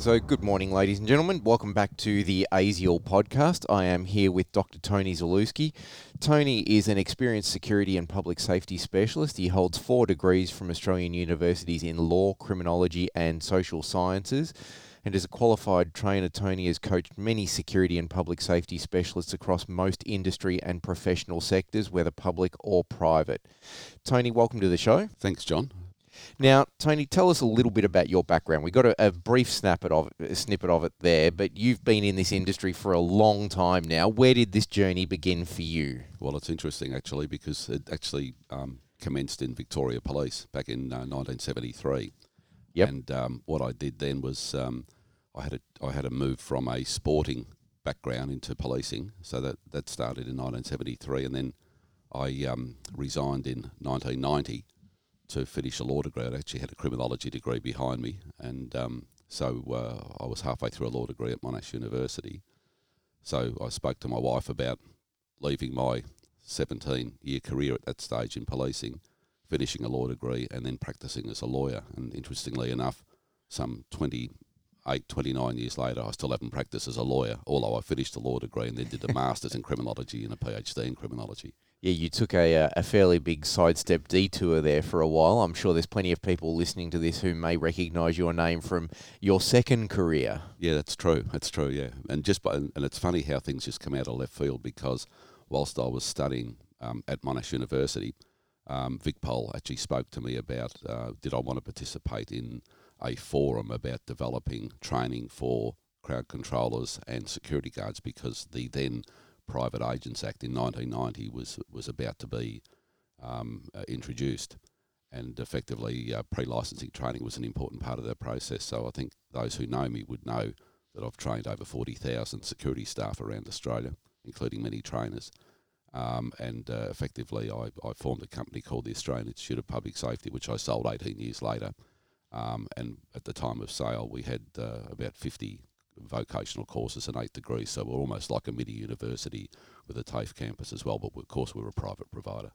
So, good morning, ladies and gentlemen. Welcome back to the ASIAL podcast. I am here with Dr. Tony Zalewski. Tony is an experienced security and public safety specialist. He holds four degrees from Australian universities in law, criminology, and social sciences. And as a qualified trainer, Tony has coached many security and public safety specialists across most industry and professional sectors, whether public or private. Tony, welcome to the show. Thanks, John. Now, Tony, tell us a little bit about your background. We got a, a brief snippet of a snippet of it there, but you've been in this industry for a long time now. Where did this journey begin for you? Well, it's interesting actually because it actually um, commenced in Victoria Police back in uh, 1973. Yep. And um, what I did then was um, I had a I had a move from a sporting background into policing, so that that started in 1973, and then I um, resigned in 1990 to finish a law degree. I actually had a criminology degree behind me, and um, so uh, I was halfway through a law degree at Monash University. So I spoke to my wife about leaving my 17 year career at that stage in policing, finishing a law degree, and then practicing as a lawyer. And interestingly enough, some 28, 29 years later, I still haven't practiced as a lawyer, although I finished a law degree and then did a master's in criminology and a PhD in criminology yeah, you took a, uh, a fairly big sidestep detour there for a while. I'm sure there's plenty of people listening to this who may recognise your name from your second career. Yeah, that's true. That's true. Yeah, and just by, and it's funny how things just come out of left field because whilst I was studying um, at Monash University, um, Vic Pol actually spoke to me about uh, did I want to participate in a forum about developing training for crowd controllers and security guards because the then Private Agents Act in 1990 was was about to be um, uh, introduced, and effectively uh, pre-licensing training was an important part of that process. So I think those who know me would know that I've trained over 40,000 security staff around Australia, including many trainers. Um, and uh, effectively, I, I, formed a company called the Australian Institute of Public Safety, which I sold 18 years later. Um, and at the time of sale, we had uh, about 50 vocational courses and eight degrees, so we're almost like a mini university with a TAFE campus as well. But of course, we're a private provider.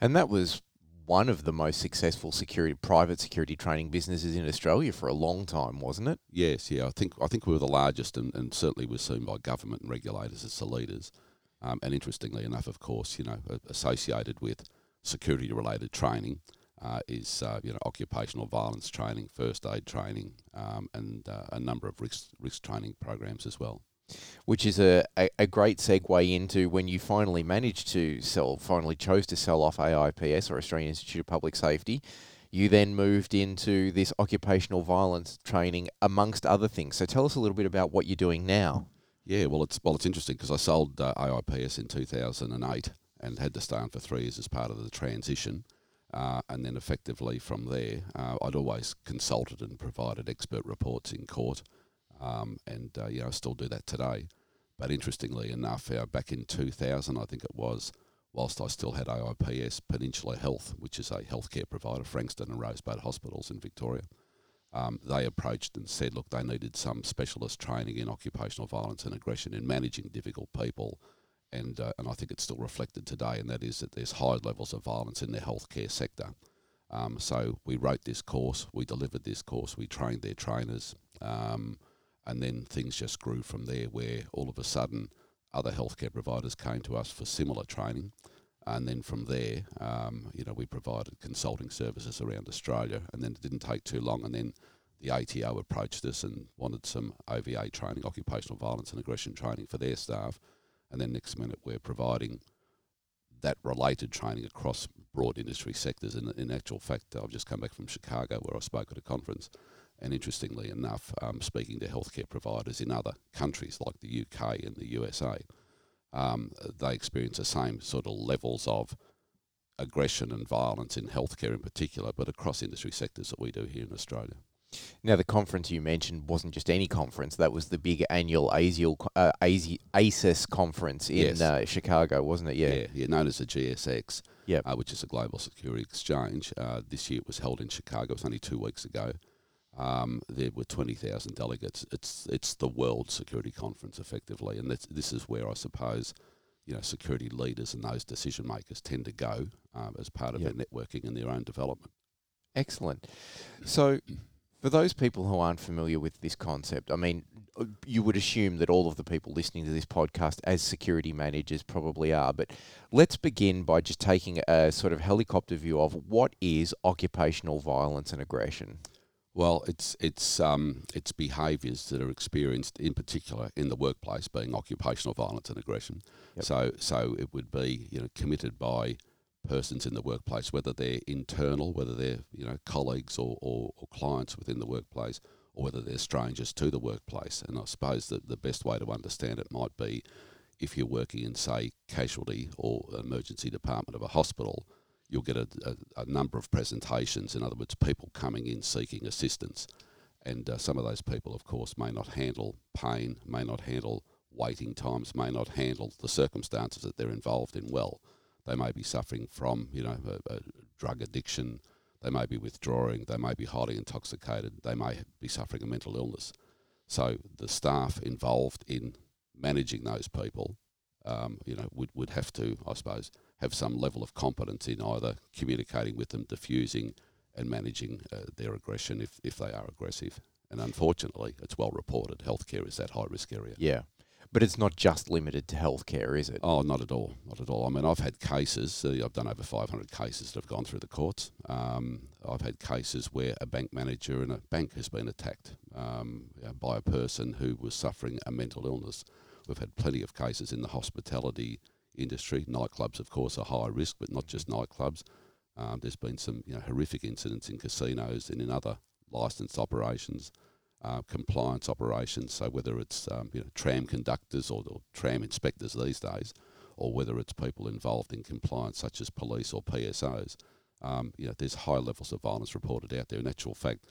And that was one of the most successful security private security training businesses in Australia for a long time, wasn't it? Yes, yeah. I think I think we were the largest, and, and certainly we're seen by government and regulators as the leaders. Um, and interestingly enough, of course, you know, associated with security related training uh, is uh, you know occupational violence training, first aid training, um, and uh, a number of risk risk training programs as well. Which is a, a, a, great segue into when you finally managed to sell, finally chose to sell off AIPS or Australian Institute of Public Safety. You then moved into this occupational violence training, amongst other things. So tell us a little bit about what you're doing now. Yeah, well, it's well, it's interesting because I sold uh, AIPS in 2008 and had to stay on for three years as part of the transition. Uh, and then effectively from there, uh, I'd always consulted and provided expert reports in court, um, and uh, you know I still do that today. But interestingly enough, uh, back in 2000, I think it was, whilst I still had AIPS, Peninsula Health, which is a healthcare provider, Frankston and Rosebud Hospitals in Victoria, um, they approached and said, look, they needed some specialist training in occupational violence and aggression in managing difficult people and uh, and I think it's still reflected today, and that is that there's high levels of violence in the healthcare sector. Um, so we wrote this course, we delivered this course, we trained their trainers, um, and then things just grew from there. Where all of a sudden, other healthcare providers came to us for similar training, and then from there, um, you know, we provided consulting services around Australia, and then it didn't take too long, and then the ATO approached us and wanted some OVA training, occupational violence and aggression training for their staff and then next minute we're providing that related training across broad industry sectors. And in actual fact, I've just come back from Chicago where I spoke at a conference. And interestingly enough, um, speaking to healthcare providers in other countries like the UK and the USA, um, they experience the same sort of levels of aggression and violence in healthcare in particular, but across industry sectors that we do here in Australia. Now, the conference you mentioned wasn't just any conference. That was the big annual ASIAL, uh, ASIS conference in yes. uh, Chicago, wasn't it? Yeah. yeah. yeah, known as the GSX, yep. Uh, which is a global security exchange. Uh, this year it was held in Chicago. It was only two weeks ago. Um, there were 20,000 delegates. It's it's the World Security Conference, effectively. And this is where I suppose you know, security leaders and those decision makers tend to go um, as part of yep. their networking and their own development. Excellent. So For those people who aren't familiar with this concept, I mean, uh, you would assume that all of the people listening to this podcast as security managers probably are, but let's begin by just taking a sort of helicopter view of what is occupational violence and aggression. Well, it's it's um, it's behaviours that are experienced in particular in the workplace, being occupational violence and aggression. Yep. So so it would be you know committed by persons in the workplace, whether they're internal, whether they're you know colleagues or, or, or clients within the workplace, or whether they're strangers to the workplace. And I suppose that the best way to understand it might be if you're working in, say, casualty or emergency department of a hospital, you'll get a, a, a number of presentations. In other words, people coming in seeking assistance. And uh, some of those people, of course, may not handle pain, may not handle waiting times, may not handle the circumstances that they're involved in well. They may be suffering from, you know, a, a drug addiction. They may be withdrawing. They may be highly intoxicated. They may be suffering a mental illness. So the staff involved in managing those people, um, you know, would, would have to, I suppose, have some level of competence in either communicating with them, diffusing, and managing uh, their aggression if, if they are aggressive. And unfortunately, it's well reported. Healthcare is that high risk area. Yeah. But it's not just limited to healthcare, is it? Oh, not at all, not at all. I mean, I've had cases. Uh, I've done over 500 cases that have gone through the courts. Um, I've had cases where a bank manager in a bank has been attacked um, by a person who was suffering a mental illness. We've had plenty of cases in the hospitality industry. Nightclubs, of course, are high risk, but not just nightclubs. Um, there's been some you know, horrific incidents in casinos and in other licensed operations uh, compliance operations. So whether it's um, you know tram conductors or, or, tram inspectors these days, or whether it's people involved in compliance such as police or PSOs, um, you know there's high levels of violence reported out there. In actual fact,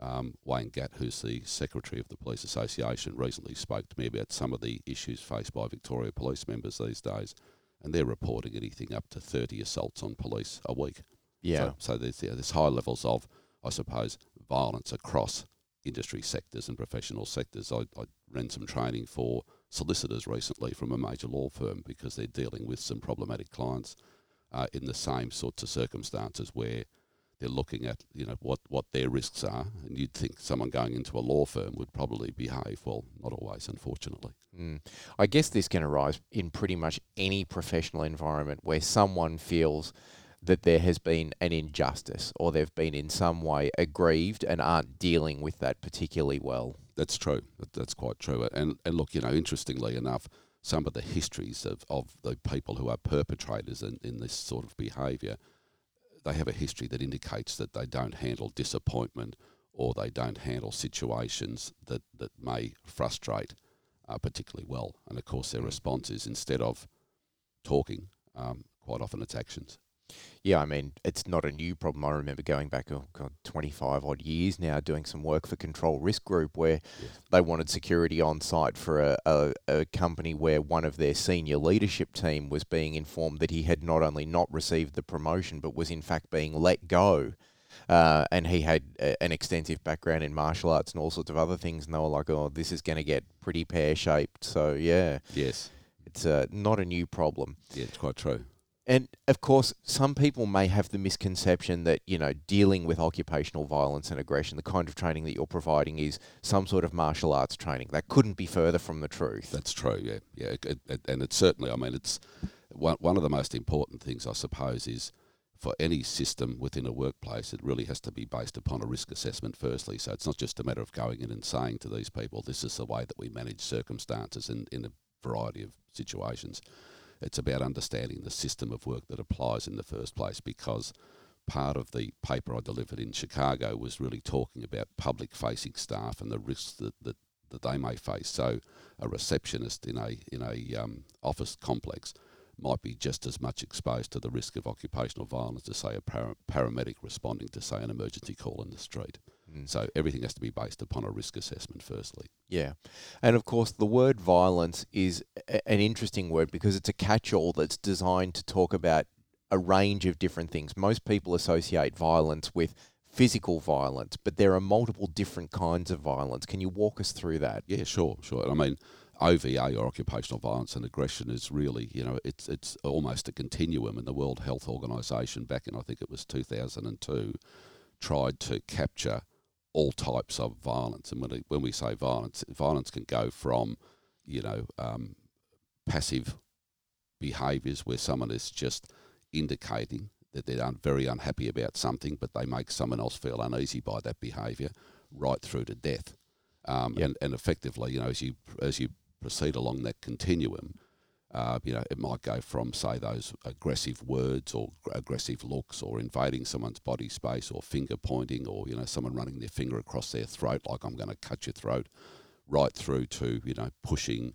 um, Wayne Gatt, who's the secretary of the Police Association, recently spoke to me about some of the issues faced by Victoria police members these days, and they're reporting anything up to 30 assaults on police a week. Yeah. So, so there's, yeah, there's high levels of, I suppose, violence across industry sectors and professional sectors. I, I ran some training for solicitors recently from a major law firm because they're dealing with some problematic clients uh, in the same sorts of circumstances where they're looking at you know what, what their risks are, and you'd think someone going into a law firm would probably behave well. Not always, unfortunately. Mm. I guess this can arise in pretty much any professional environment where someone feels that there has been an injustice or they've been in some way aggrieved and aren't dealing with that particularly well. That's true. That's quite true. And and look, you know, interestingly enough, some of the histories of, of the people who are perpetrators in, in this sort of behaviour, they have a history that indicates that they don't handle disappointment or they don't handle situations that, that may frustrate uh, particularly well. And of course, their mm. response is instead of talking, um, quite often it's actions. Yeah, I mean, it's not a new problem. I remember going back, oh God, 25 odd years now, doing some work for Control Risk Group where yes. they wanted security on site for a, a, a, company where one of their senior leadership team was being informed that he had not only not received the promotion, but was in fact being let go. Uh, and he had a, an extensive background in martial arts and all sorts of other things. And they were like, oh, this is going to get pretty pear shaped. So, yeah. Yes. It's uh, not a new problem. Yeah, it's quite true. And of course, some people may have the misconception that, you know, dealing with occupational violence and aggression, the kind of training that you're providing is some sort of martial arts training. That couldn't be further from the truth. That's true, yeah. Yeah, it, it, and it's certainly, I mean, it's one, one of the most important things, I suppose, is for any system within a workplace, it really has to be based upon a risk assessment firstly. So it's not just a matter of going in and saying to these people, this is the way that we manage circumstances in, in a variety of situations it's about understanding the system of work that applies in the first place because part of the paper I delivered in Chicago was really talking about public facing staff and the risks that, that, that they may face. So a receptionist in a in a um, office complex might be just as much exposed to the risk of occupational violence as say a para- paramedic responding to say an emergency call in the street. Mm. So everything has to be based upon a risk assessment, firstly. Yeah. And of course, the word violence is a- an interesting word because it's a catch all that's designed to talk about a range of different things. Most people associate violence with physical violence, but there are multiple different kinds of violence. Can you walk us through that? Yeah, sure, sure. I mean, OVA or occupational violence and aggression is really, you know, it's it's almost a continuum. And the World Health Organization back in I think it was 2002 tried to capture all types of violence. And when, it, when we say violence, violence can go from, you know, um, passive behaviours where someone is just indicating that they're very unhappy about something, but they make someone else feel uneasy by that behaviour, right through to death. Um, Yep. and, and effectively, you know, as you as you proceed along that continuum, uh, you know, it might go from say those aggressive words or gr- aggressive looks, or invading someone's body space, or finger pointing, or you know, someone running their finger across their throat like I'm going to cut your throat, right through to you know pushing,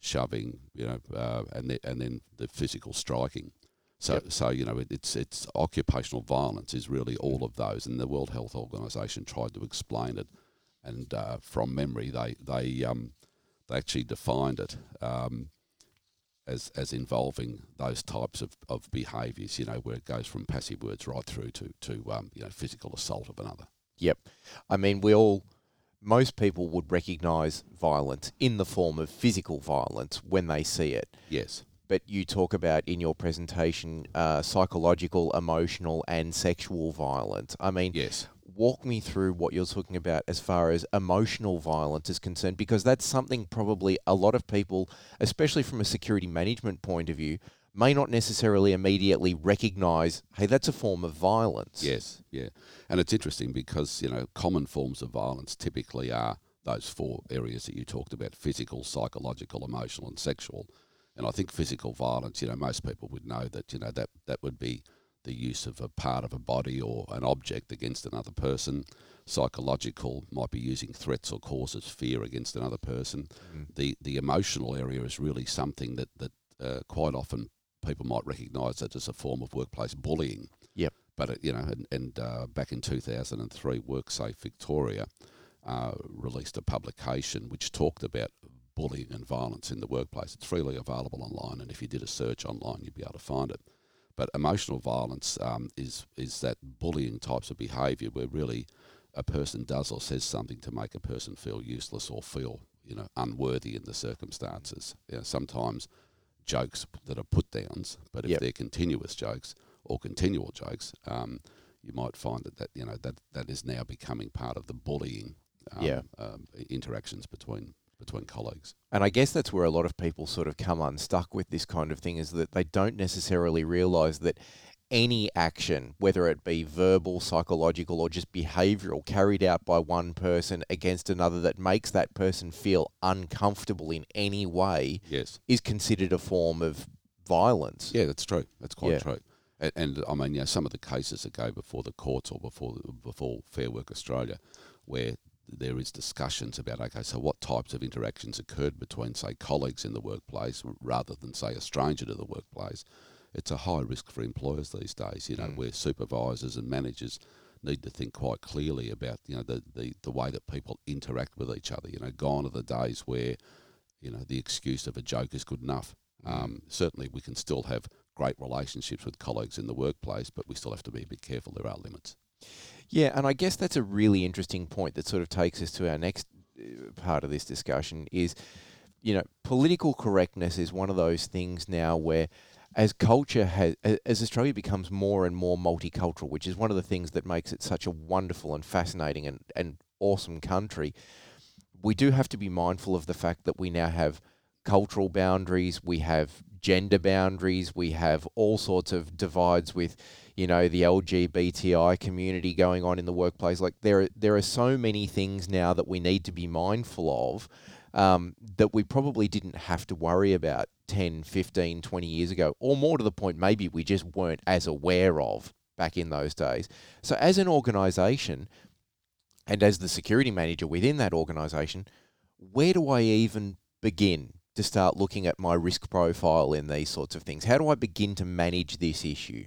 shoving, you know, uh, and then and then the physical striking. So, Yep. so you know, it, it's it's occupational violence is really all of those, and the World Health Organization tried to explain it, and uh, from memory, they they um, they actually defined it um, as as involving those types of, of behaviours. You know, where it goes from passive words right through to to um, you know physical assault of another. Yep. I mean, we all, most people would recognise violence in the form of physical violence when they see it. Yes. But you talk about in your presentation uh, psychological, emotional, and sexual violence. I mean, Yes. Walk me through what you're talking about as far as emotional violence is concerned, because that's something probably a lot of people, especially from a security management point of view, may not necessarily immediately recognise, hey, that's a form of violence. Yes, yeah. And it's interesting because, you know, common forms of violence typically are those four areas that you talked about physical, psychological, emotional, and sexual. And I think physical violence, you know, most people would know that, you know, that, that would be the use of a part of a body or an object against another person. Psychological might be using threats or causes fear against another person. Mm. The the emotional area is really something that, that uh, quite often people might recognise that as a form of workplace bullying. Yep. But, uh, you know, and, and uh, back in 2003, WorkSafe Victoria uh, released a publication which talked about bullying and violence in the workplace. It's freely available online, and if you did a search online, you'd be able to find it. But emotional violence um, is is that bullying types of behaviour where really a person does or says something to make a person feel useless or feel you know unworthy in the circumstances. You know, sometimes jokes that are put downs, but if Yep. they're continuous jokes or continual jokes, um, you might find that, that you know that that is now becoming part of the bullying um, Yeah. um, interactions between between colleagues. And I guess that's where a lot of people sort of come unstuck with this kind of thing is that they don't necessarily realize that any action, whether it be verbal, psychological, or just behavioral, carried out by one person against another that makes that person feel uncomfortable in any way Yes. is considered a form of violence. Yeah, that's true. That's quite Yeah. true. And, and I mean, you know, some of the cases that go before the courts or before before Fair Work Australia, where there is discussions about okay, so what types of interactions occurred between say colleagues in the workplace rather than say a stranger to the workplace. It's a high risk for employers these days. You know, Mm. where supervisors and managers need to think quite clearly about you know the, the the way that people interact with each other. You know, gone are the days where you know the excuse of a joke is good enough. Mm. Um, certainly, we can still have great relationships with colleagues in the workplace, but we still have to be a bit careful. There are limits. Yeah, and I guess that's a really interesting point that sort of takes us to our next uh, part of this discussion is you know, political correctness is one of those things now where as culture has as Australia becomes more and more multicultural, which is one of the things that makes it such a wonderful and fascinating and, and awesome country, we do have to be mindful of the fact that we now have cultural boundaries, we have gender boundaries, we have all sorts of divides with, you know, the LGBTI community going on in the workplace. Like there, there are so many things now that we need to be mindful of um, that we probably didn't have to worry about 10, 15, 20 years ago, or more to the point, maybe we just weren't as aware of back in those days. So, as an organization and as the security manager within that organization, where do I even begin to start looking at my risk profile in these sorts of things? How do I begin to manage this issue?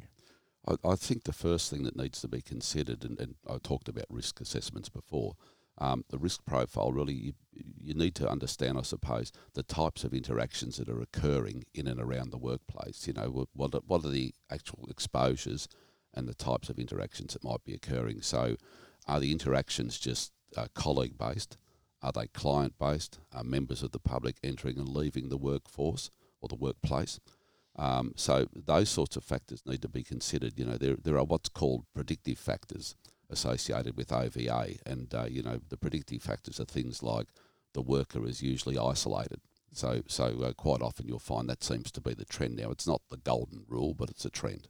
I, I think the first thing that needs to be considered, and, and I talked about risk assessments before, um, the risk profile really, you, you need to understand, I suppose, the types of interactions that are occurring in and around the workplace. You know, what are, what are the actual exposures and the types of interactions that might be occurring. So, are the interactions just uh, colleague based? Are they client based? Are members of the public entering and leaving the workforce or the workplace? Um, so those sorts of factors need to be considered. You know, there there are what's called predictive factors, associated with OVA. And, uh, you know, the predictive factors are things like the worker is usually isolated. So, so uh, quite often you'll find that seems to be the trend now. It's not the golden rule, but it's a trend.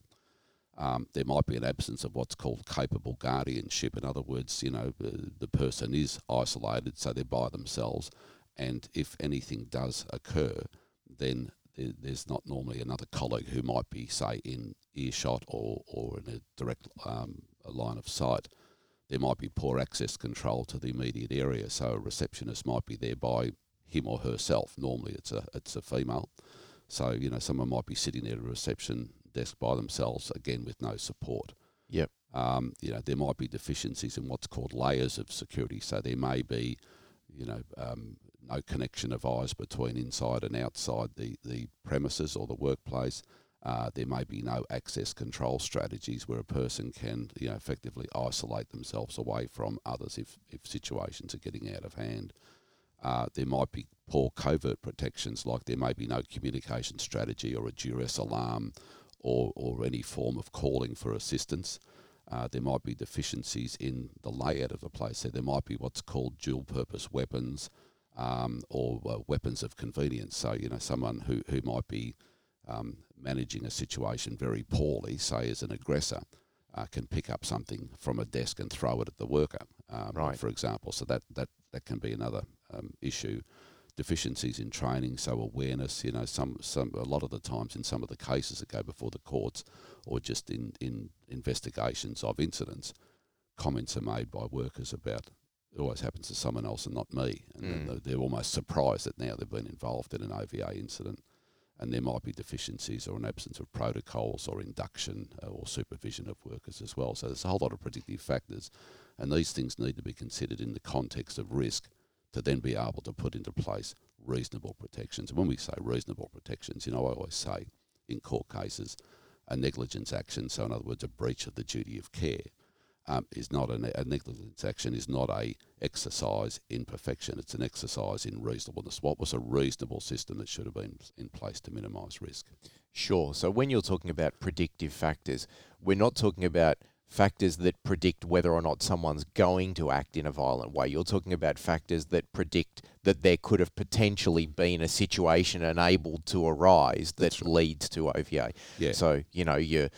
Um, there might be an absence of what's called capable guardianship. In other words, you know, the, the person is isolated, so they're by themselves. And if anything does occur, then there's not normally another colleague who might be, say, in earshot or, or in a direct um, line of sight. There might be poor access control to the immediate area, so a receptionist might be there by him or herself. Normally, it's a it's a female, so you know someone might be sitting there at a reception desk by themselves, again with no support. Yep. Um, you know there might be deficiencies in what's called layers of security, so there may be, you know, um, no connection of eyes between inside and outside the, the premises or the workplace. Uh, there may be no access control strategies where a person can you know, effectively isolate themselves away from others if, if situations are getting out of hand. Uh, there might be poor covert protections, like there may be no communication strategy or a duress alarm or, or any form of calling for assistance. Uh, there might be deficiencies in the layout of the place. So there might be what's called dual purpose weapons um, or uh, weapons of convenience. So, you know, someone who, who might be um, managing a situation very poorly, say as an aggressor, uh, can pick up something from a desk and throw it at the worker, um, right. for example. So that, that, that can be another um, issue. Deficiencies in training, so awareness. You know, some some a lot of the times in some of the cases that go before the courts, or just in in investigations of incidents, comments are made by workers about it always happens to someone else and not me. And mm. they're almost surprised that now they've been involved in an OVA incident. And there might be deficiencies or an absence of protocols or induction uh, or supervision of workers as well. So there's a whole lot of predictive factors. And these things need to be considered in the context of risk to then be able to put into place reasonable protections. And when we say reasonable protections, you know, I always say in court cases, a negligence action, so in other words, a breach of the duty of care, um, is not a, a, negligence action is not a exercise in perfection. It's an exercise in reasonableness. What was a reasonable system that should have been in place to minimise risk? Sure. So when you're talking about predictive factors, we're not talking about factors that predict whether or not someone's going to act in a violent way. You're talking about factors that predict that there could have potentially been a situation enabled to arise that right. leads to OVA. Yeah. So, you know, you're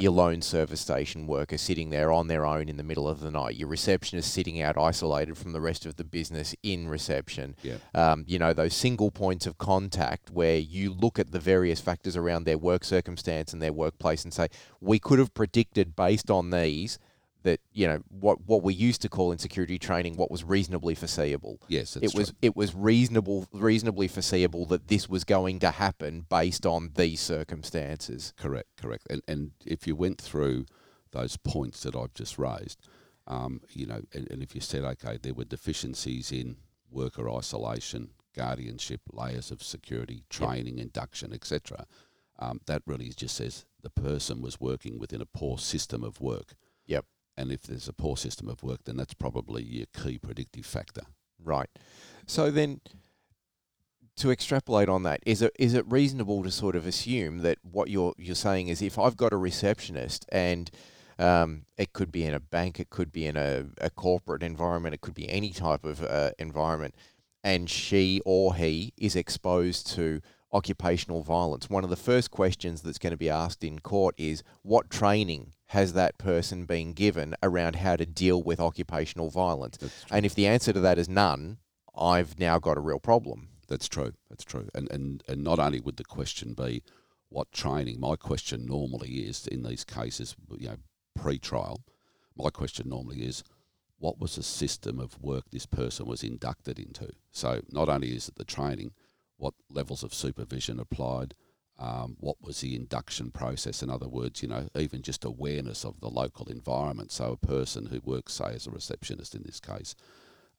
your lone service station worker sitting there on their own in the middle of the night, your receptionist sitting out isolated from the rest of the business in reception. Yeah. Um, you know, those single points of contact where you look at the various factors around their work circumstance and their workplace and say, we could have predicted based on these that you know what what we used to call in security training what was reasonably foreseeable. Yes, it was true. it was reasonable reasonably foreseeable that this was going to happen based on these circumstances. Correct, correct. And and if you went through those points that I've just raised, um, you know, and, and if you said okay, there were deficiencies in worker isolation, guardianship, layers of security, training, yep. induction, etc. Um, that really just says the person was working within a poor system of work. And if there's a poor system of work, then that's probably your key predictive factor. Right. So then, to extrapolate on that, is it is it reasonable to sort of assume that what you're you're saying is if I've got a receptionist and um, it could be in a bank, it could be in a, a corporate environment, it could be any type of uh, environment, and she or he is exposed to occupational violence. One of the first questions that's going to be asked in court is what training has that person been given around how to deal with occupational violence? And if the answer to that is none, I've now got a real problem. That's true. That's true. And and and not only would the question be what training. My question normally is in these cases, you know, pre-trial. My question normally is what was the system of work this person was inducted into. So not only is it the training, what levels of supervision applied, um, what was the induction process? In other words, you know, even just awareness of the local environment. So a person who works, say, as a receptionist in this case,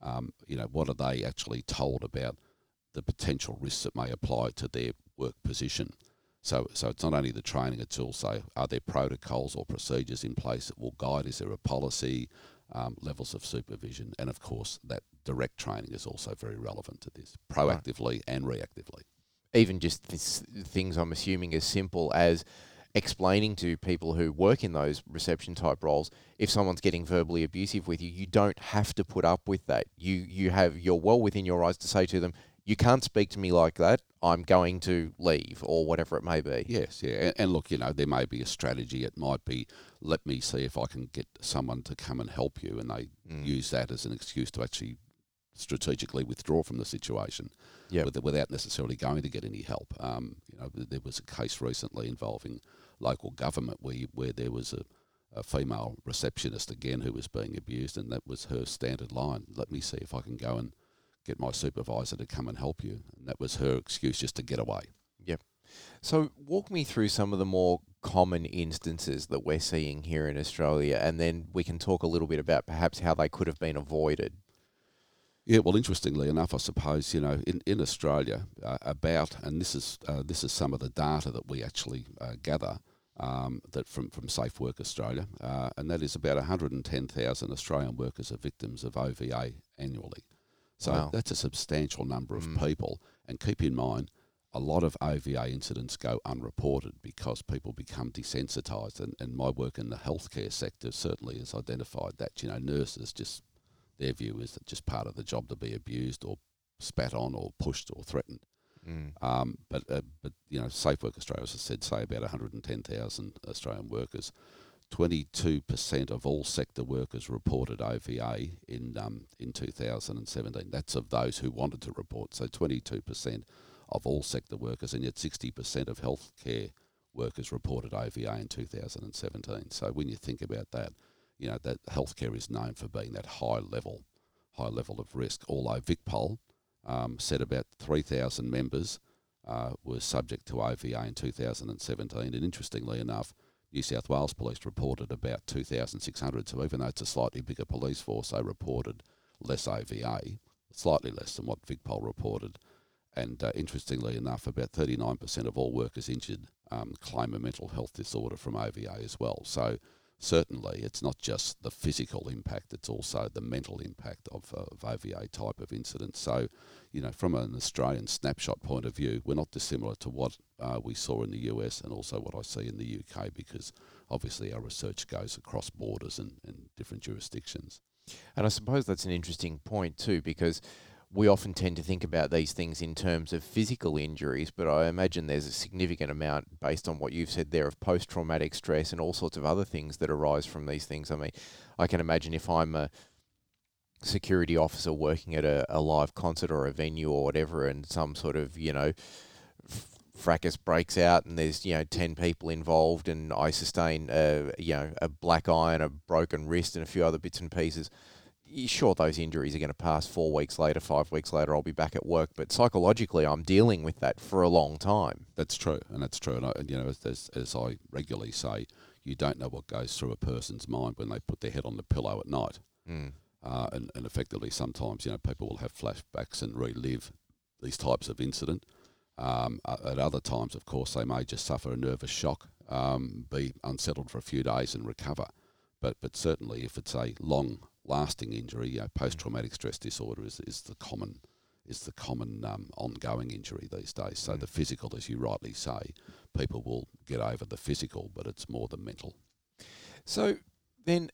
um, you know, what are they actually told about the potential risks that may apply to their work position? So, so it's not only the training; it's also are there protocols or procedures in place that will guide? Is there a policy? Um, levels of supervision, and of course, that direct training is also very relevant to this, proactively right. and reactively. Even just things I'm assuming as simple as explaining to people who work in those reception type roles if someone's getting verbally abusive with you you don't have to put up with that. You you have you're well within your rights to say to them you can't speak to me like that i'm going to leave or whatever it may be Yes, yeah, and, and look, you know, there may be a strategy. It might be, let me see if I can get someone to come and help you, and they Mm. use that as an excuse to actually strategically withdraw from the situation, Yep. with, without necessarily going to get any help. Um, you know, there was a case recently involving local government where you, where there was a, a female receptionist again who was being abused, and that was her standard line: "Let me see if I can go and get my supervisor to come and help you," and that was her excuse just to get away. Yep. So, walk me through some of the more common instances that we're seeing here in Australia, and then we can talk a little bit about perhaps how they could have been avoided. Yeah, well, interestingly enough, I suppose you know in in Australia uh, about, and this is uh, this is some of the data that we actually uh, gather um, that from from Safe Work Australia, uh, and that is about 110,000 Australian workers are victims of OVA annually. So Wow. that's a substantial number of Mm. people, and keep in mind. A lot of OVA incidents go unreported because people become desensitised, and, and my work in the healthcare sector certainly has identified that. You know, nurses just their view is that just part of the job to be abused or spat on or pushed or threatened. Mm. Um, but uh, but you know, Safe Work Australia, as I said, say about 110,000 Australian workers. 22% of all sector workers reported OVA in um, in 2017. That's of those who wanted to report. So 22% of all sector workers, and yet 60% of healthcare workers reported OVA in 2017. So when you think about that, you know that healthcare is known for being that high level, high level of risk. Although VicPol um, said about 3,000 members uh, were subject to OVA in 2017, and interestingly enough, New South Wales Police reported about 2,600. So even though it's a slightly bigger police force, they reported less OVA, slightly less than what VicPol reported. And uh, interestingly enough, about 39% of all workers injured um, claim a mental health disorder from OVA as well. So certainly it's not just the physical impact, it's also the mental impact of, uh, of type of incidents. So, you know, from an Australian snapshot point of view, we're not dissimilar to what uh, we saw in the US and also what I see in the UK because obviously our research goes across borders and, and different jurisdictions. And I suppose that's an interesting point too, because we often tend to think about these things in terms of physical injuries, but I imagine there's a significant amount, based on what you've said there, of post traumatic stress and all sorts of other things that arise from these things. I mean, I can imagine if I'm a security officer working at a, a live concert or a venue or whatever, and some sort of, you know, fracas breaks out and there's you know 10 people involved and I sustain a, you know a black eye and a broken wrist and a few other bits and pieces sure those injuries are going to pass 4 weeks later 5 weeks later I'll be back at work but psychologically I'm dealing with that for a long time That's true, and that's true. And, I, you know, as, as, as I regularly say, you don't know what goes through a person's mind when they put their head on the pillow at night. mm. uh, and, and effectively sometimes you know people will have flashbacks and relive these types of incident. Um, uh, at other times, of course, they may just suffer a nervous shock, um, be unsettled for a few days and recover. But but certainly, if it's a long lasting injury, you know, post traumatic stress disorder is, is the common is the common um, ongoing injury these days. So Mm. the physical, as you rightly say, people will get over the physical, but it's more the mental. So then,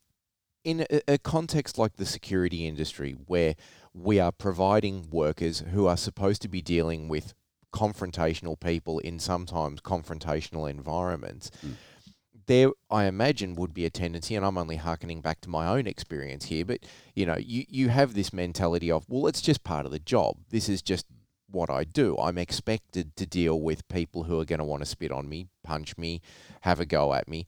in a, a context like the security industry, where we are providing workers who are supposed to be dealing with confrontational people in sometimes confrontational environments, Mm. there, I imagine, would be a tendency, and I'm only harkening back to my own experience here, but you know, you, you have this mentality of, well, it's just part of the job. This is just what I do. I'm expected to deal with people who are going to want to spit on me, punch me, have a go at me.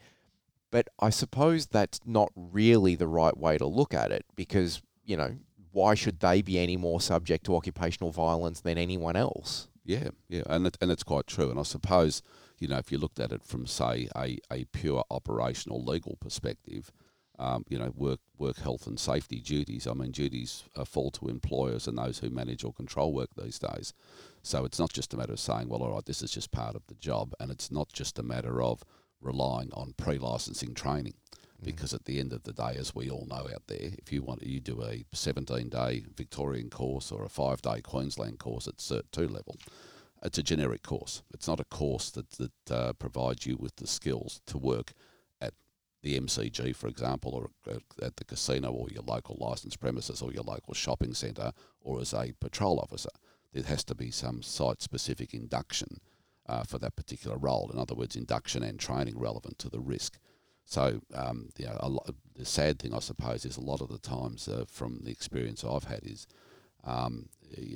But I suppose that's not really the right way to look at it because, you know, why should they be any more subject to occupational violence than anyone else? Yeah, yeah, and it, and it's quite true. And I suppose you know if you looked at it from say a, a pure operational legal perspective, um, you know work work health and safety duties. I mean duties fall to employers and those who manage or control work these days. So it's not just a matter of saying, well, all right, this is just part of the job, and it's not just a matter of relying on pre-licensing training. Because at the end of the day, as we all know out there, if you want you do a 17 day Victorian course or a five day Queensland course at Cert 2 level, it's a generic course. It's not a course that that uh, provides you with the skills to work at the MCG, for example, or at the casino, or your local licensed premises, or your local shopping centre, or as a patrol officer. There has to be some site-specific induction uh, for that particular role. In other words, induction and training relevant to the risk. So, um, you know, lot, the sad thing, I suppose, is a lot of the times uh, from the experience I've had is um,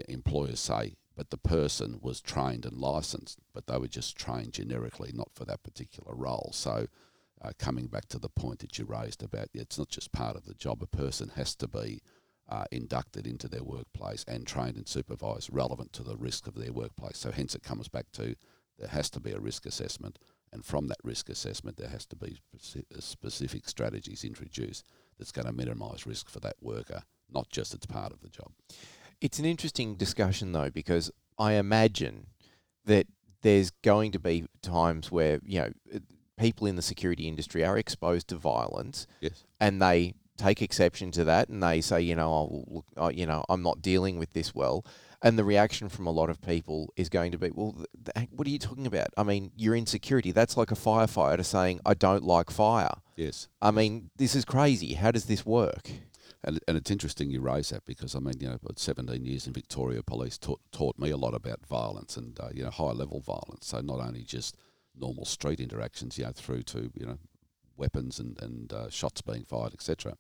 employers say, but the person was trained and licensed, but they were just trained generically, not for that particular role. So, uh, coming back to the point that you raised about it's not just part of the job, a person has to be uh, inducted into their workplace and trained and supervised relevant to the risk of their workplace. So, hence, it comes back to there has to be a risk assessment, and from that risk assessment, there has to be uh, specific strategies introduced that's going to minimise risk for that worker, not just as part of the job. It's an interesting discussion though, because I imagine that there's going to be times where you know uh, people in the security industry are exposed to violence, yes, and they take exception to that, and they say, you know, oh, you know, I'm not dealing with this well, and the reaction from a lot of people is going to be, well, th- what are you talking about? I mean, you're in security. That's like a firefighter saying, I don't like fire. Yes. I mean, this is crazy. How does this work? And, and it's interesting you raise that because I mean, you know, 17 years in Victoria Police taught, taught me a lot about violence and, uh, you know, high level violence. So not only just normal street interactions, you know, through to, you know, weapons and, and uh, shots being fired, etc.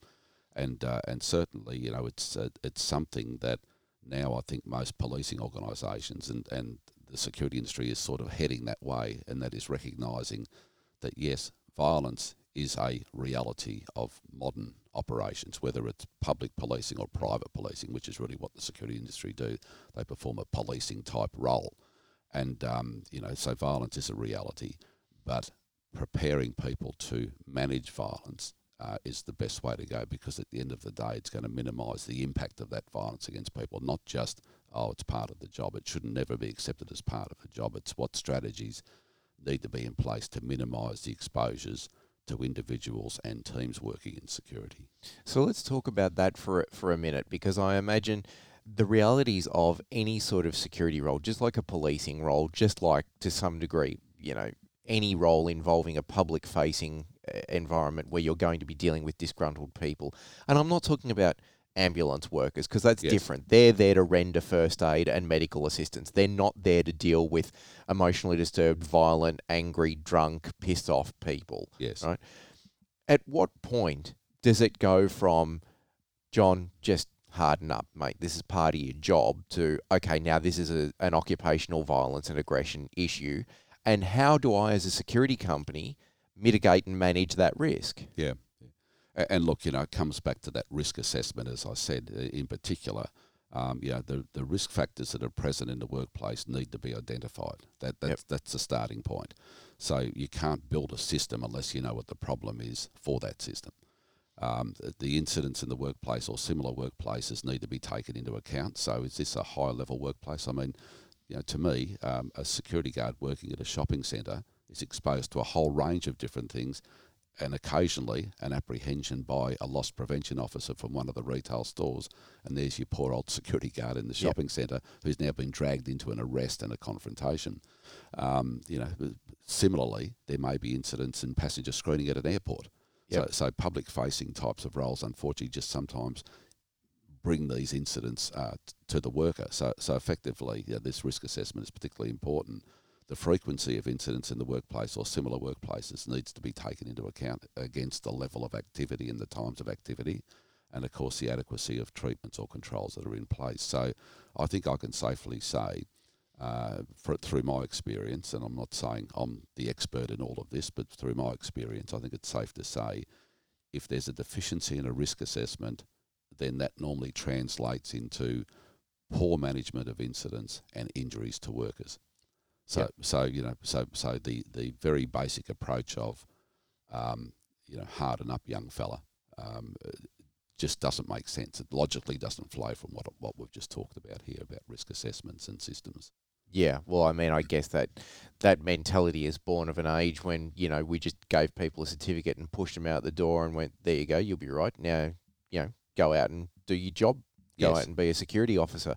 And, uh, and certainly, you know, it's, uh, it's something that now I think most policing organisations and, and the security industry is sort of heading that way, and that is recognising that yes, violence is a reality of modern operations, whether it's public policing or private policing, which is really what the security industry do. They perform a policing type role. And, um, you know, so violence is a reality, but preparing people to manage violence uh, is the best way to go because at the end of the day, it's going to minimise the impact of that violence against people, not just, oh, it's part of the job. It shouldn't never be accepted as part of the job. It's what strategies need to be in place to minimise the exposures to individuals and teams working in security. So let's talk about that for for a minute because I imagine the realities of any sort of security role, just like a policing role, just like to some degree, you know, any role involving a public facing environment where you're going to be dealing with disgruntled people. And I'm not talking about ambulance workers because that's yes. different. They're there to render first aid and medical assistance. They're not there to deal with emotionally disturbed, violent, angry, drunk, pissed off people. Yes. Right. At what point does it go from John just harden up, mate? This is part of your job. To okay, now this is a, an occupational violence and aggression issue, and how do I, as a security company, mitigate and manage that risk? Yeah. And look, you know, it comes back to that risk assessment, as I said, in particular. Um, you know, the, the risk factors that are present in the workplace need to be identified. That that's, yep. that's the starting point. So you can't build a system unless you know what the problem is for that system. Um, the incidents in the workplace or similar workplaces need to be taken into account. So is this a high level workplace? I mean, you know, to me, um, a security guard working at a shopping centre is exposed to a whole range of different things and occasionally an apprehension by a loss prevention officer from one of the retail stores. And there's your poor old security guard in the shopping yep. centre who's now been dragged into an arrest and a confrontation. Um, you know, similarly, there may be incidents in passenger screening at an airport. Yep. So, so public facing types of roles, unfortunately, just sometimes bring these incidents uh, t- to the worker. So, so effectively, yeah, this risk assessment is particularly important the frequency of incidents in the workplace or similar workplaces needs to be taken into account against the level of activity and the times of activity, and of course the adequacy of treatments or controls that are in place. So I think I can safely say, uh, for, through my experience, and I'm not saying I'm the expert in all of this, but through my experience, I think it's safe to say if there's a deficiency in a risk assessment, then that normally translates into poor management of incidents and injuries to workers. So yep. so you know so so the the very basic approach of um, you know harden up young fella um, just doesn't make sense. It logically doesn't flow from what what we've just talked about here about risk assessments and systems. Yeah, well, I mean, I guess that that mentality is born of an age when you know we just gave people a certificate and pushed them out the door and went, "There you go, you'll be right now." You know, go out and do your job. Go yes. out and be a security officer.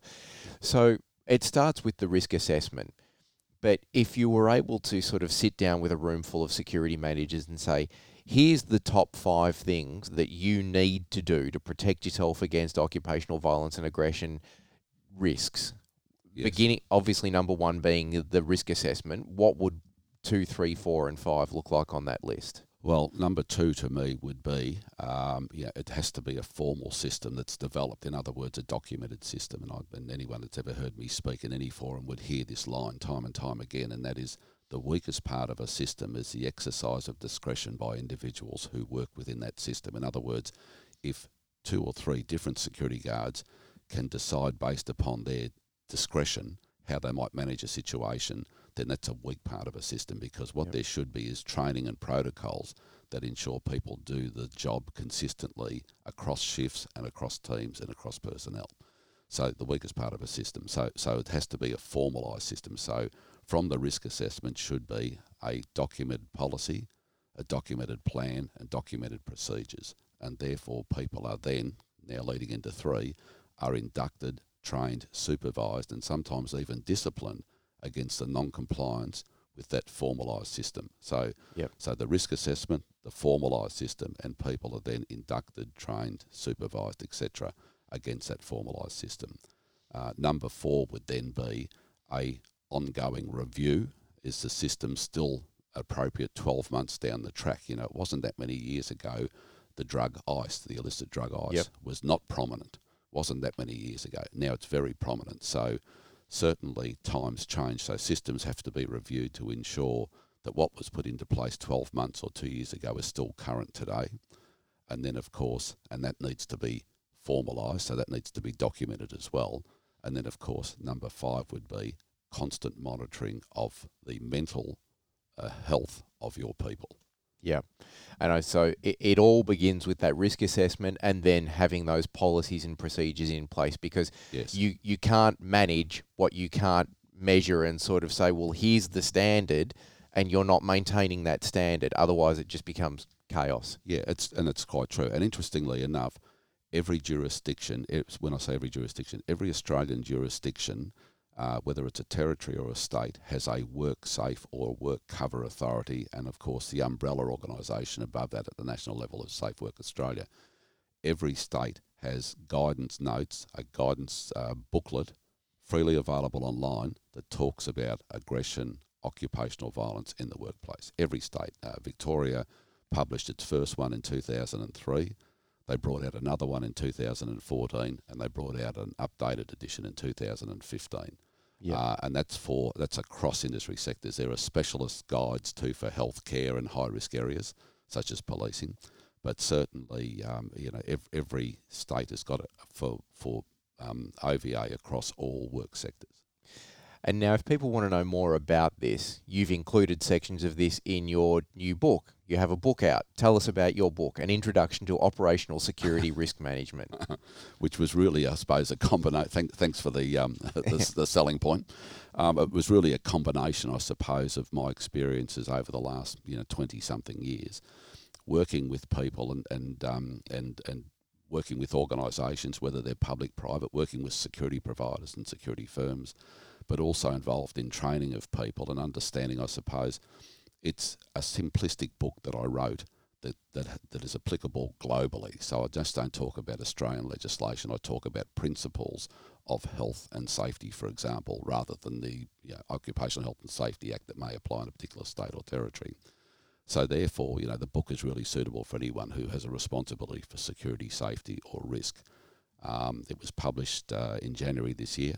So it starts with the risk assessment But if you were able to sort of sit down with a room full of security managers and say, here's the top five things that you need to do to protect yourself against occupational violence and aggression risks. Yes. Beginning, obviously, number one being the risk assessment. What would two, three, four, and five look like on that list? Well, number two to me would be, um, it has to be a formal system that's developed. In other words, a documented system. And, I, and anyone that's ever heard me speak in any forum would hear this line time and time again, and that is the weakest part of a system is the exercise of discretion by individuals who work within that system. In other words, if two or three different security guards can decide based upon their discretion how they might manage a situation, then that's a weak part of a system because what Yep. there should be is training and protocols that ensure people do the job consistently across shifts and across teams and across personnel. So the weakest part of a system. So so it has to be a formalised system. So from the risk assessment should be a documented policy, a documented plan, and documented procedures. And therefore people are then, now leading into three, are inducted, trained, supervised, and sometimes even disciplined against the non-compliance with that formalised system. So, Yep. so the risk assessment, the formalised system, and people are then inducted, trained, supervised, etc., against that formalised system. Uh, number four would then be a ongoing review. Is the system still appropriate 12 months down the track? You know, it wasn't that many years ago. The drug ice, the illicit drug ice, Yep. was not prominent. Wasn't that many years ago. Now it's very prominent. So certainly times change, so systems have to be reviewed to ensure that what was put into place 12 months or two years ago is still current today. And then, of course, and that needs to be formalised, so that needs to be documented as well. And then, of course, number five would be constant monitoring of the mental uh, health of your people. Yeah. And I, so it, it all begins with that risk assessment and then having those policies and procedures in place because Yes. you, you can't manage what you can't measure and sort of say, well, here's the standard, and you're not maintaining that standard. Otherwise, it just becomes chaos. Yeah, it's and it's quite true. And interestingly enough, every jurisdiction, it's, when I say every jurisdiction, every Australian jurisdiction, uh, whether it's a territory or a state, has a work safe or work cover authority, and of course the umbrella organisation above that at the national level is Safe Work Australia. Every state has guidance notes, a guidance uh, booklet, freely available online that talks about aggression, occupational violence in the workplace. Every state, uh, Victoria published its first one in 2003. They brought out another one in 2014, and they brought out an updated edition in 2015. Uh, and that's for that's across industry sectors. There are specialist guides too for healthcare and high risk areas such as policing, but certainly um, you know ev- every state has got it for for um, OVA across all work sectors. And now, if people want to know more about this, you've included sections of this in your new book. You have a book out. Tell us about your book, An Introduction to Operational Security Risk Management. which was really, I suppose, a combination. Thank, thanks for the, um, the the selling point. Um, it was really a combination, I suppose, of my experiences over the last you know twenty something years, working with people and and um, and and working with organisations, whether they're public, private, working with security providers and security firms, but also involved in training of people and understanding, I suppose. It's a simplistic book that I wrote that, that that is applicable globally. So I just don't talk about Australian legislation. I talk about principles of health and safety, for example, rather than the you know, Occupational Health and Safety Act that may apply in a particular state or territory. So therefore, you know, the book is really suitable for anyone who has a responsibility for security, safety, or risk. Um, it was published uh, in January this year.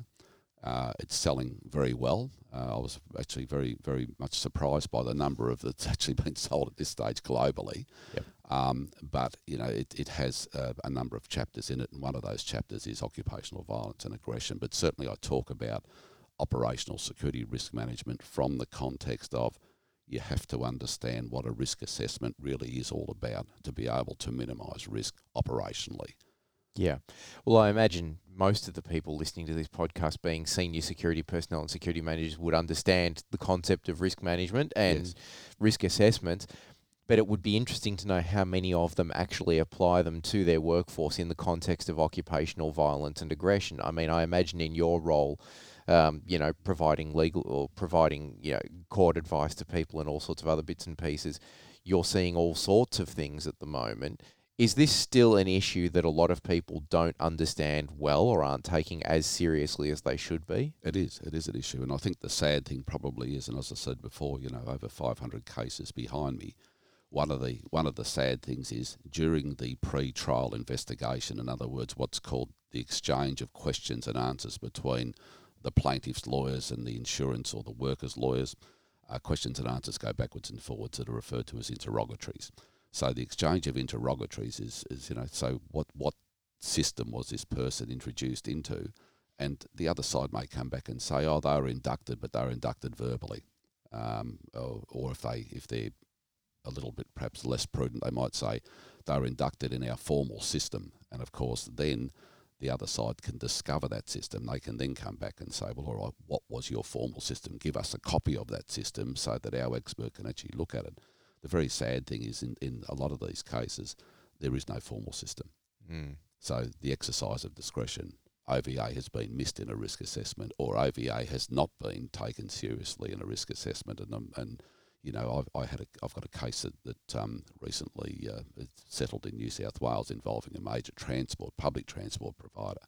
Uh, it's selling very well. Uh, I was actually very, very much surprised by the number of that's actually been sold at this stage globally. Yep. Um, but you know, it, it has uh, a number of chapters in it, and one of those chapters is occupational violence and aggression. But certainly, I talk about operational security risk management from the context of you have to understand what a risk assessment really is all about to be able to minimise risk operationally. Yeah. Well, I imagine most of the people listening to this podcast being senior security personnel and security managers would understand the concept of risk management and Yes. risk assessments. But it would be interesting to know how many of them actually apply them to their workforce in the context of occupational violence and aggression. I mean, I imagine in your role um, you know, providing legal or providing you know court advice to people and all sorts of other bits and pieces. You're seeing all sorts of things at the moment. Is this still an issue that a lot of people don't understand well or aren't taking as seriously as they should be? It is. It is an issue, and I think the sad thing probably is, and as I said before, you know, over 500 cases behind me. One of the one of the sad things is during the pre-trial investigation. In other words, what's called the exchange of questions and answers between the plaintiff's lawyers and the insurance or the workers' lawyers. Uh, questions and answers go backwards and forwards that are referred to as interrogatories. So the exchange of interrogatories is, is you know, so what, what system was this person introduced into? And the other side may come back and say, oh, they were inducted, but they were inducted verbally. Um, or, or if they if they're a little bit perhaps less prudent, they might say they were inducted in our formal system. And of course, then the other side can discover that system. They can then come back and say, well, all right, what was your formal system? Give us a copy of that system so that our expert can actually look at it. The very sad thing is, in, in a lot of these cases, there is no formal system. Mm. So the exercise of discretion, OVA has been missed in a risk assessment, or OVA has not been taken seriously in a risk assessment, and um, and you know I've I had a, I've got a case that, that um, recently uh, settled in New South Wales involving a major transport public transport provider,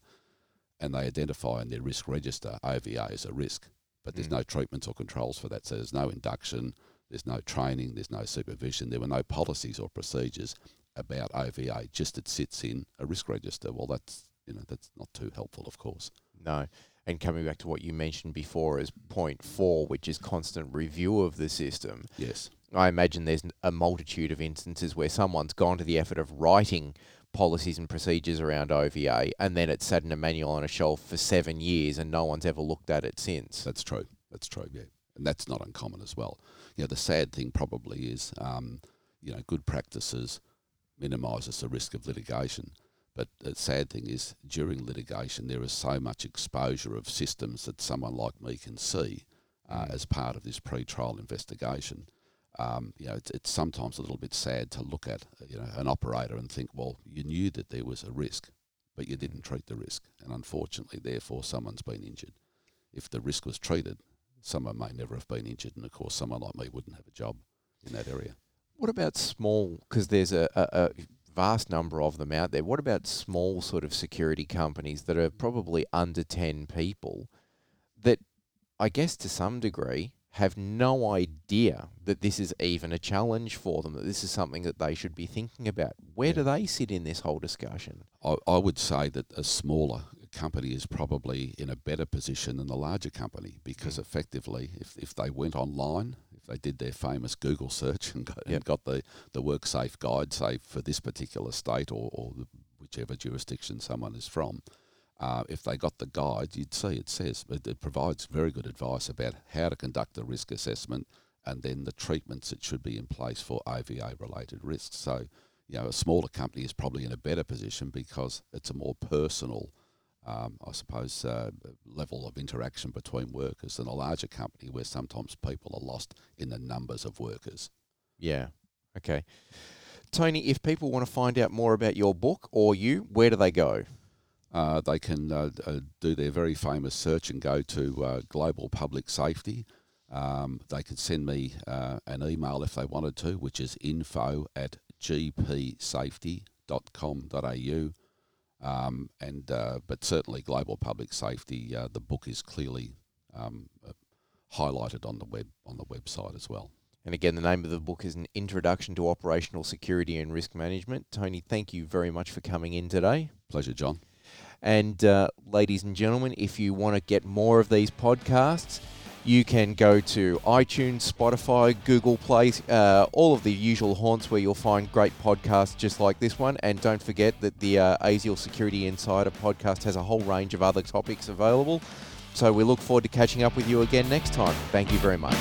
and they identify in their risk register OVA as a risk, but there's Mm. no treatments or controls for that, so there's no induction, there's no training, there's no supervision, there were no policies or procedures about OVA, just it sits in a risk register. Well, that's you know that's not too helpful, of course. No. And coming back to what you mentioned before as point four, which is constant review of the system, Yes, I imagine there's a multitude of instances where someone's gone to the effort of writing policies and procedures around OVA and then it's sat in a manual on a shelf for seven years and no one's ever looked at it since. that's true. That's true. Yeah, and that's not uncommon as well. You know, the sad thing probably is, um, you know, good practices minimises the risk of litigation. But the sad thing is, during litigation, there is so much exposure of systems that someone like me can see uh, Mm. as part of this pre-trial investigation. Um, you know, it's, it's sometimes a little bit sad to look at, you know, an operator and think, well, you knew that there was a risk, but you didn't treat the risk, and unfortunately, therefore, someone's been injured. If the risk was treated, someone may never have been injured, and of course, someone like me wouldn't have a job in that area. What about small? Because there's a, a, a vast number of them out there. What about small sort of security companies that are probably under 10 people that I guess to some degree have no idea that this is even a challenge for them, that this is something that they should be thinking about? Where do they sit in this whole discussion? I, I would say that a smaller company is probably in a better position than the larger company because effectively, if, if they went online, if they did their famous Google search and got, Yep. and got the, the WorkSafe guide, say for this particular state or, or the, whichever jurisdiction someone is from, uh, if they got the guide, you'd see it says it, it provides very good advice about how to conduct a risk assessment and then the treatments that should be in place for OVA related risks. So, you know, a smaller company is probably in a better position because it's a more personal, um, I suppose, uh, level of interaction between workers than a larger company where sometimes people are lost in the numbers of workers. Yeah. Okay. Tony, if people want to find out more about your book or you, where do they go? Uh, they can uh, uh, do their very famous search and go to uh, Global Public Safety. Um, they could send me uh, an email if they wanted to, which is info at gpsafety.com.au. Um, and uh, but certainly Global Public Safety, uh, the book is clearly um, uh, highlighted on the web on the website as well. And again, the name of the book is An Introduction to Operational Security and Risk Management. Tony, thank you very much for coming in today. Pleasure, John. And uh, ladies and gentlemen, if you want to get more of these podcasts, you can go to iTunes, Spotify, Google Play, uh, all of the usual haunts where you'll find great podcasts just like this one. And don't forget that the uh, ASIAL Security Insider podcast has a whole range of other topics available. So we look forward to catching up with you again next time. Thank you very much.